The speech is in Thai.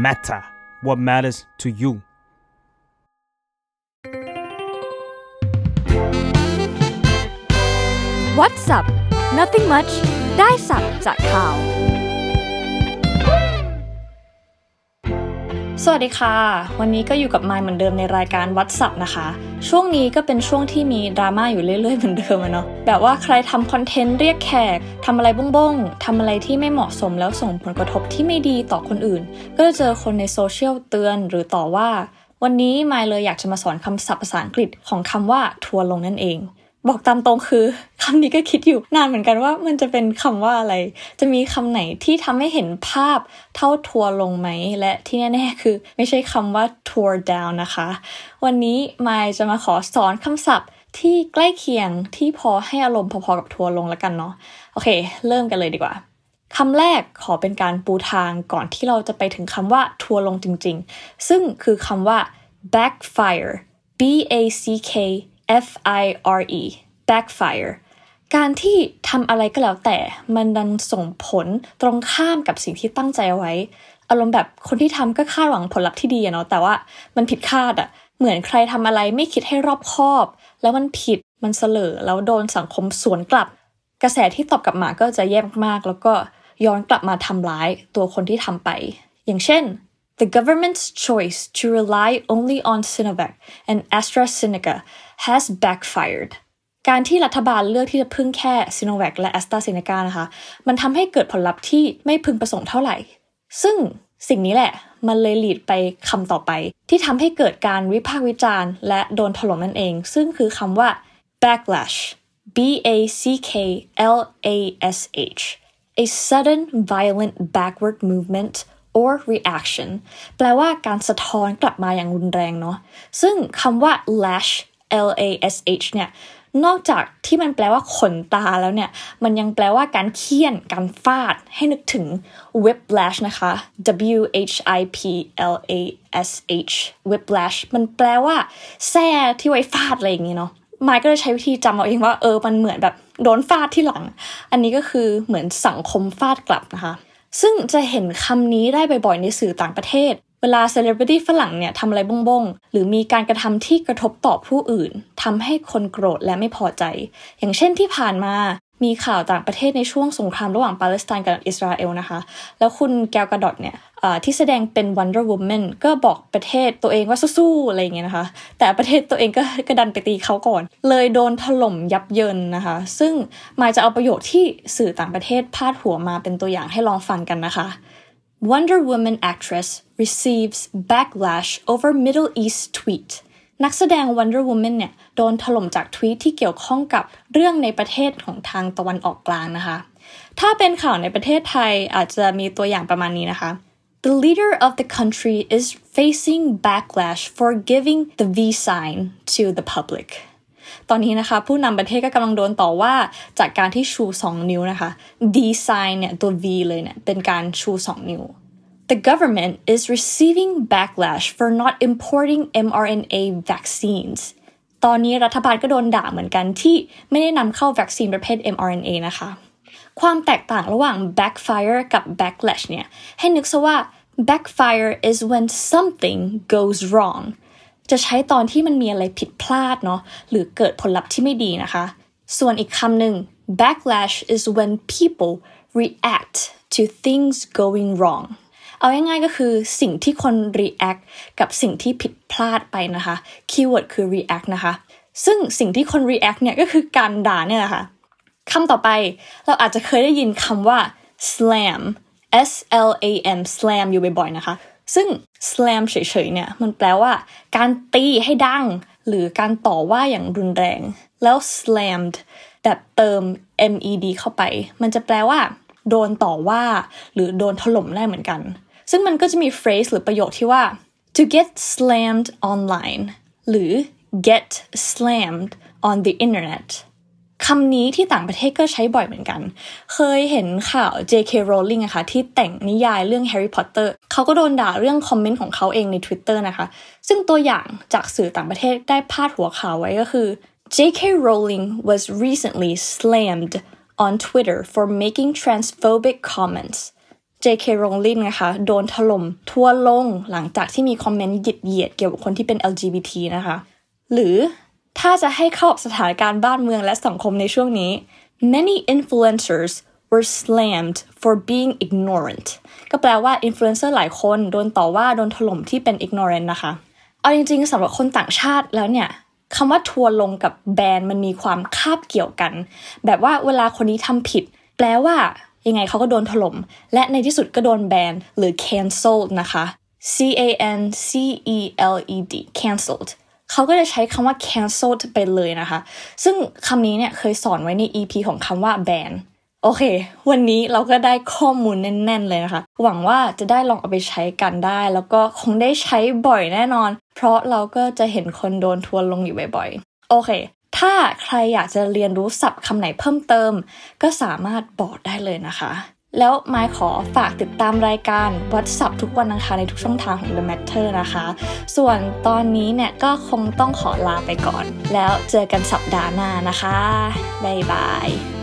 matter what matters to you What's up Nothing much ได้สับจากข่าว สวัสดีค่ะ วันนี้ก็อยู่กับมายเหมือนเดิมในรายการวัดสับนะคะ ช่วงนี้ก็เป็นช่วงที่มีดราม่าอยู่เรื่อยๆเหมือนเดิมอะเนาะแบบว่าใครทำคอนเทนต์เรียกแขกทำอะไรบ้งๆทำอะไรที่ไม่เหมาะสมแล้วส่งผลกระทบที่ไม่ดีต่อคนอื่น ก็จะเจอคนในโซเชียลเตือนหรือต่อว่า วันนี้มายเลยอยากจะมาสอนคำศัพท์ภาษาอังกฤษของคำว่าทัวร์ลงนั่นเอง บอกตามตรงคือคำนี้ก็คิดอยู่นานเหมือนกันว่ามันจะเป็นคำว่าอะไร จะมีคำไหนที่ทำให้เห็นภาพเท่าทัวลงไหม และที่แน่ๆคือไม่ใช่คำว่า tour down นะคะ วันนี้มายจะมาขอสอนคำศัพท์ที่ใกล้เคียงที่พอให้อารมณ์พอๆกับทัวลงแล้วกันเนาะ โอเค เริ่มกันเลยดีกว่าคำแรกขอเป็นการปูทางก่อนที่เราจะไปถึงคำว่าทัวลงจริงๆ ซึ่งคือคำว่า backfire b a c k f i r e backfire การที่ทำอะไรก็แล้วแต่มันดันส่งผลตรงข้ามกับสิ่งที่ตั้งใจเอาไว้ อารมณ์แบบคนที่ทำก็คาดหวังผลลัพธ์ที่ดีอะเนาะแต่ว่ามันผิดคาดอะเหมือนใครทำอะไรไม่คิดให้รอบคอบ แล้วมันผิดมันเสลอแล้วโดนสังคมสวนกลับ กระแสที่ตอบกลับมาก็จะแย่มากๆแล้วก็ย้อนกลับมาทำร้ายตัวคนที่ทำไป อย่างเช่น the government's choice to rely only on Sinovac and AstraZeneca has backfired การที่รัฐบาลเลือกที่จะพึ่งแค่ Sinovac และ AstraZeneca นะคะ มันทำให้เกิดผลลัพธ์ที่ไม่พึงประสงค์เท่าไหร่ ซึ่งสิ่งนี้แหละ มันเลยหลีดไปคำต่อไป ที่ทำให้เกิดการวิพากษ์วิจารณ์ และโดนถล่มนั่นเอง ซึ่งคือคำว่า backlash b a c k l a s h a sudden violent backward movement or reaction แปลว่าการสะท้อนกลับมาอย่างรุนแรงเนาะซึ่งคำว่า lash L A S H เนี่ยนอกจากที่มันแปลว่าขนตาแล้วเนี่ย มันยังแปลว่าการเคี่ยน การฟาด ให้นึกถึง whiplash นะคะ W H I P L A S H whiplash มันแปลว่าแส้ที่ไว้ฟาดอะไรอย่างงี้เนาะมายก็เลยใช้วิธีจำเอาเองว่าเออ มันเหมือนแบบโดนฟาดที่หลัง อันนี้ก็คือเหมือนสังคมฟาดกลับนะคะ ซึ่งจะเห็นคำนี้ได้บ่อยๆในสื่อต่างประเทศ เวลาเซเลบริตี้ฝรั่งเนี่ยทำอะไรบ้งๆ หรือมีการกระทำที่กระทบต่อผู้อื่นทำให้คนโกรธและไม่พอใจ อย่างเช่นที่ผ่านมา มีข่าวต่างประเทศในช่วงสงครามระหว่างปาเลสไตน์กับอิสราเอลนะคะ แล้วคุณแกลกาดอตเนี่ยที่แสดงเป็น Wonder Woman ก็บอกประเทศตัวเองว่าสู้ๆอะไรเงี้ยนะคะ แต่ประเทศตัวเองก็กระดันไปตีเขาก่อน เลยโดนถล่มยับเยินนะคะ ซึ่งมายจะเอาประโยชน์ที่สื่อต่างประเทศพาดหัวมาเป็นตัวอย่างให้ลองฟังกันนะคะ Wonder Woman actress receives backlash over Middle East tweet นักแสดง Wonder Woman เนี่ยโดนถล่มจากทวีตที่เกี่ยวข้องกับเรื่องในประเทศของทางตะวันออกกลางนะคะ ถ้าเป็นข่าวในประเทศไทยอาจจะมีตัวอย่างประมาณนี้นะคะ The leader of the country is facing backlash for giving the V sign to the public ตอนนี้นะคะ ผู้นำประเทศก็กำลังโดนต่อว่าจากการที่ชู 2 นิ้วนะคะ D sign เนี่ยตัว V เลยเนี่ยเป็นการชู 2 นิ้ว The government is receiving backlash for not importing mRNA vaccines ตอนนี้รัฐบาลก็โดนด่าเหมือนกันที่ไม่ได้นำเข้าวัคซีนประเภท mRNA นะคะ ความแตกต่างระหว่าง backfire กับ backlash เนี่ย ให้นึกซะว่า backfire is when something goes wrong จะใช้ตอนที่มันมีอะไรผิดพลาดเนาะหรือเกิดผลลัพธ์ที่ไม่ดีนะคะ ส่วนอีกคำหนึ่ง backlash is when people react to things going wrong เอาง่ายๆก็คือสิ่งที่คน react กับสิ่งที่ผิดพลาดไปนะคะคีย์เวิร์ดคือ react นะคะ ซึ่งสิ่งที่คน react เนี่ยก็คือการด่าเนี่ยแหละค่ะคำต่อไปเราอาจจะเคยได้ยินคำว่า slam S L A M slam อยู่บ่อยๆนะคะ ซึ่ง slam เฉยๆเนี่ยมันแปลว่า การตีให้ดัง หรือการต่อว่าอย่างรุนแรง แล้ว slammed แบบเติม med เข้าไป มันจะแปลว่า โดนต่อว่า หรือโดนถล่มได้เหมือนกัน ซึ่งมันก็จะมี phrase หรือประโยคที่ว่า to get slammed online หรือ get slammed on the internet คำนี้ที่ต่างประเทศก็ใช้บ่อยเหมือนกัน เคยเห็นข่าว J.K. Rowling อะคะ่ะที่แต่งนิยายเรื่อง Harry Potter เขาก็โดนด่าเรื่องคอมเมนต์ของเขาเองใน Twitter นะคะ ซึ่งตัวอย่างจากสื่อต่างประเทศได้พาดหัวข่าวไว้ก็คือ J.K. Rowling was recently slammed on Twitter for making transphobic comments J.K. Rowling นะคะ โดนถล่มทั่วลงหลังจากที่มีคอมเมนต์หยีดเหยียดเกี่ยวกับคนที่เป็น LGBT นะคะ หรือถ้าจะให้เข้าสถานการณ์บ้านเมืองและสังคมในช่วงนี้ many influencers were slammed for being ignorant ก็แปลว่าอินฟลูเอนเซอร์หลายคนโดนต่อว่าโดนถล่มที่เป็น ignorant นะคะ เอาจริงๆสำหรับคนต่างชาติแล้วเนี่ยคำว่าทัวร์ลงกับแบนมันมีความคาบเกี่ยวกัน แบบว่าเวลาคนนี้ทำผิด แปลว่า ยังไงเขาก็โดนถล่ม และในที่สุดก็โดนแบนหรือ cancelled นะคะ C A N C E L E D cancelled เขาก็จะใช้คำว่า cancelled ไปเลยนะคะ ซึ่งคำนี้เนี่ยเคยสอนไว้ใน EP ของคำว่า ban โอเค วันนี้เราก็ได้ข้อมูลแน่น ๆ เลยนะคะ หวังว่าจะได้ลองเอาไปใช้กันได้ แล้วก็คงได้ใช้บ่อยแน่นอน เพราะเราก็จะเห็นคนโดนทัวลงอยู่บ่อยๆ โอเค ถ้าใครอยากจะเรียนรู้ศัพท์คำไหนเพิ่มเติม ก็สามารถบอกได้เลยนะคะ แล้วไมค์ขอฝากติดตามรายการวัดศัพท์ทุกวันอังคารในทุกช่องทางของ The Matter นะคะ ส่วนตอนนี้เนี่ยก็คงต้องขอลาไปก่อน แล้วเจอกันสัปดาห์หน้านะคะ บ๊ายบาย